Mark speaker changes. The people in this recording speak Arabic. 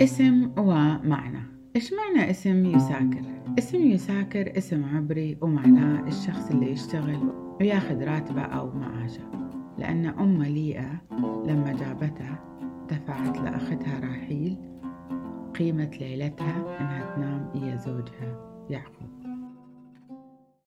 Speaker 1: اسم ومعنى. إيش معنى اسم يساكر؟ اسم يساكر اسم عبري ومعناه الشخص اللي يشتغل وياخذ راتبه أو معاشه. لأن أم ليئة لما جابتها دفعت لأختها راحيل قيمة ليلتها إنها تنام هي زوجها يعقوب.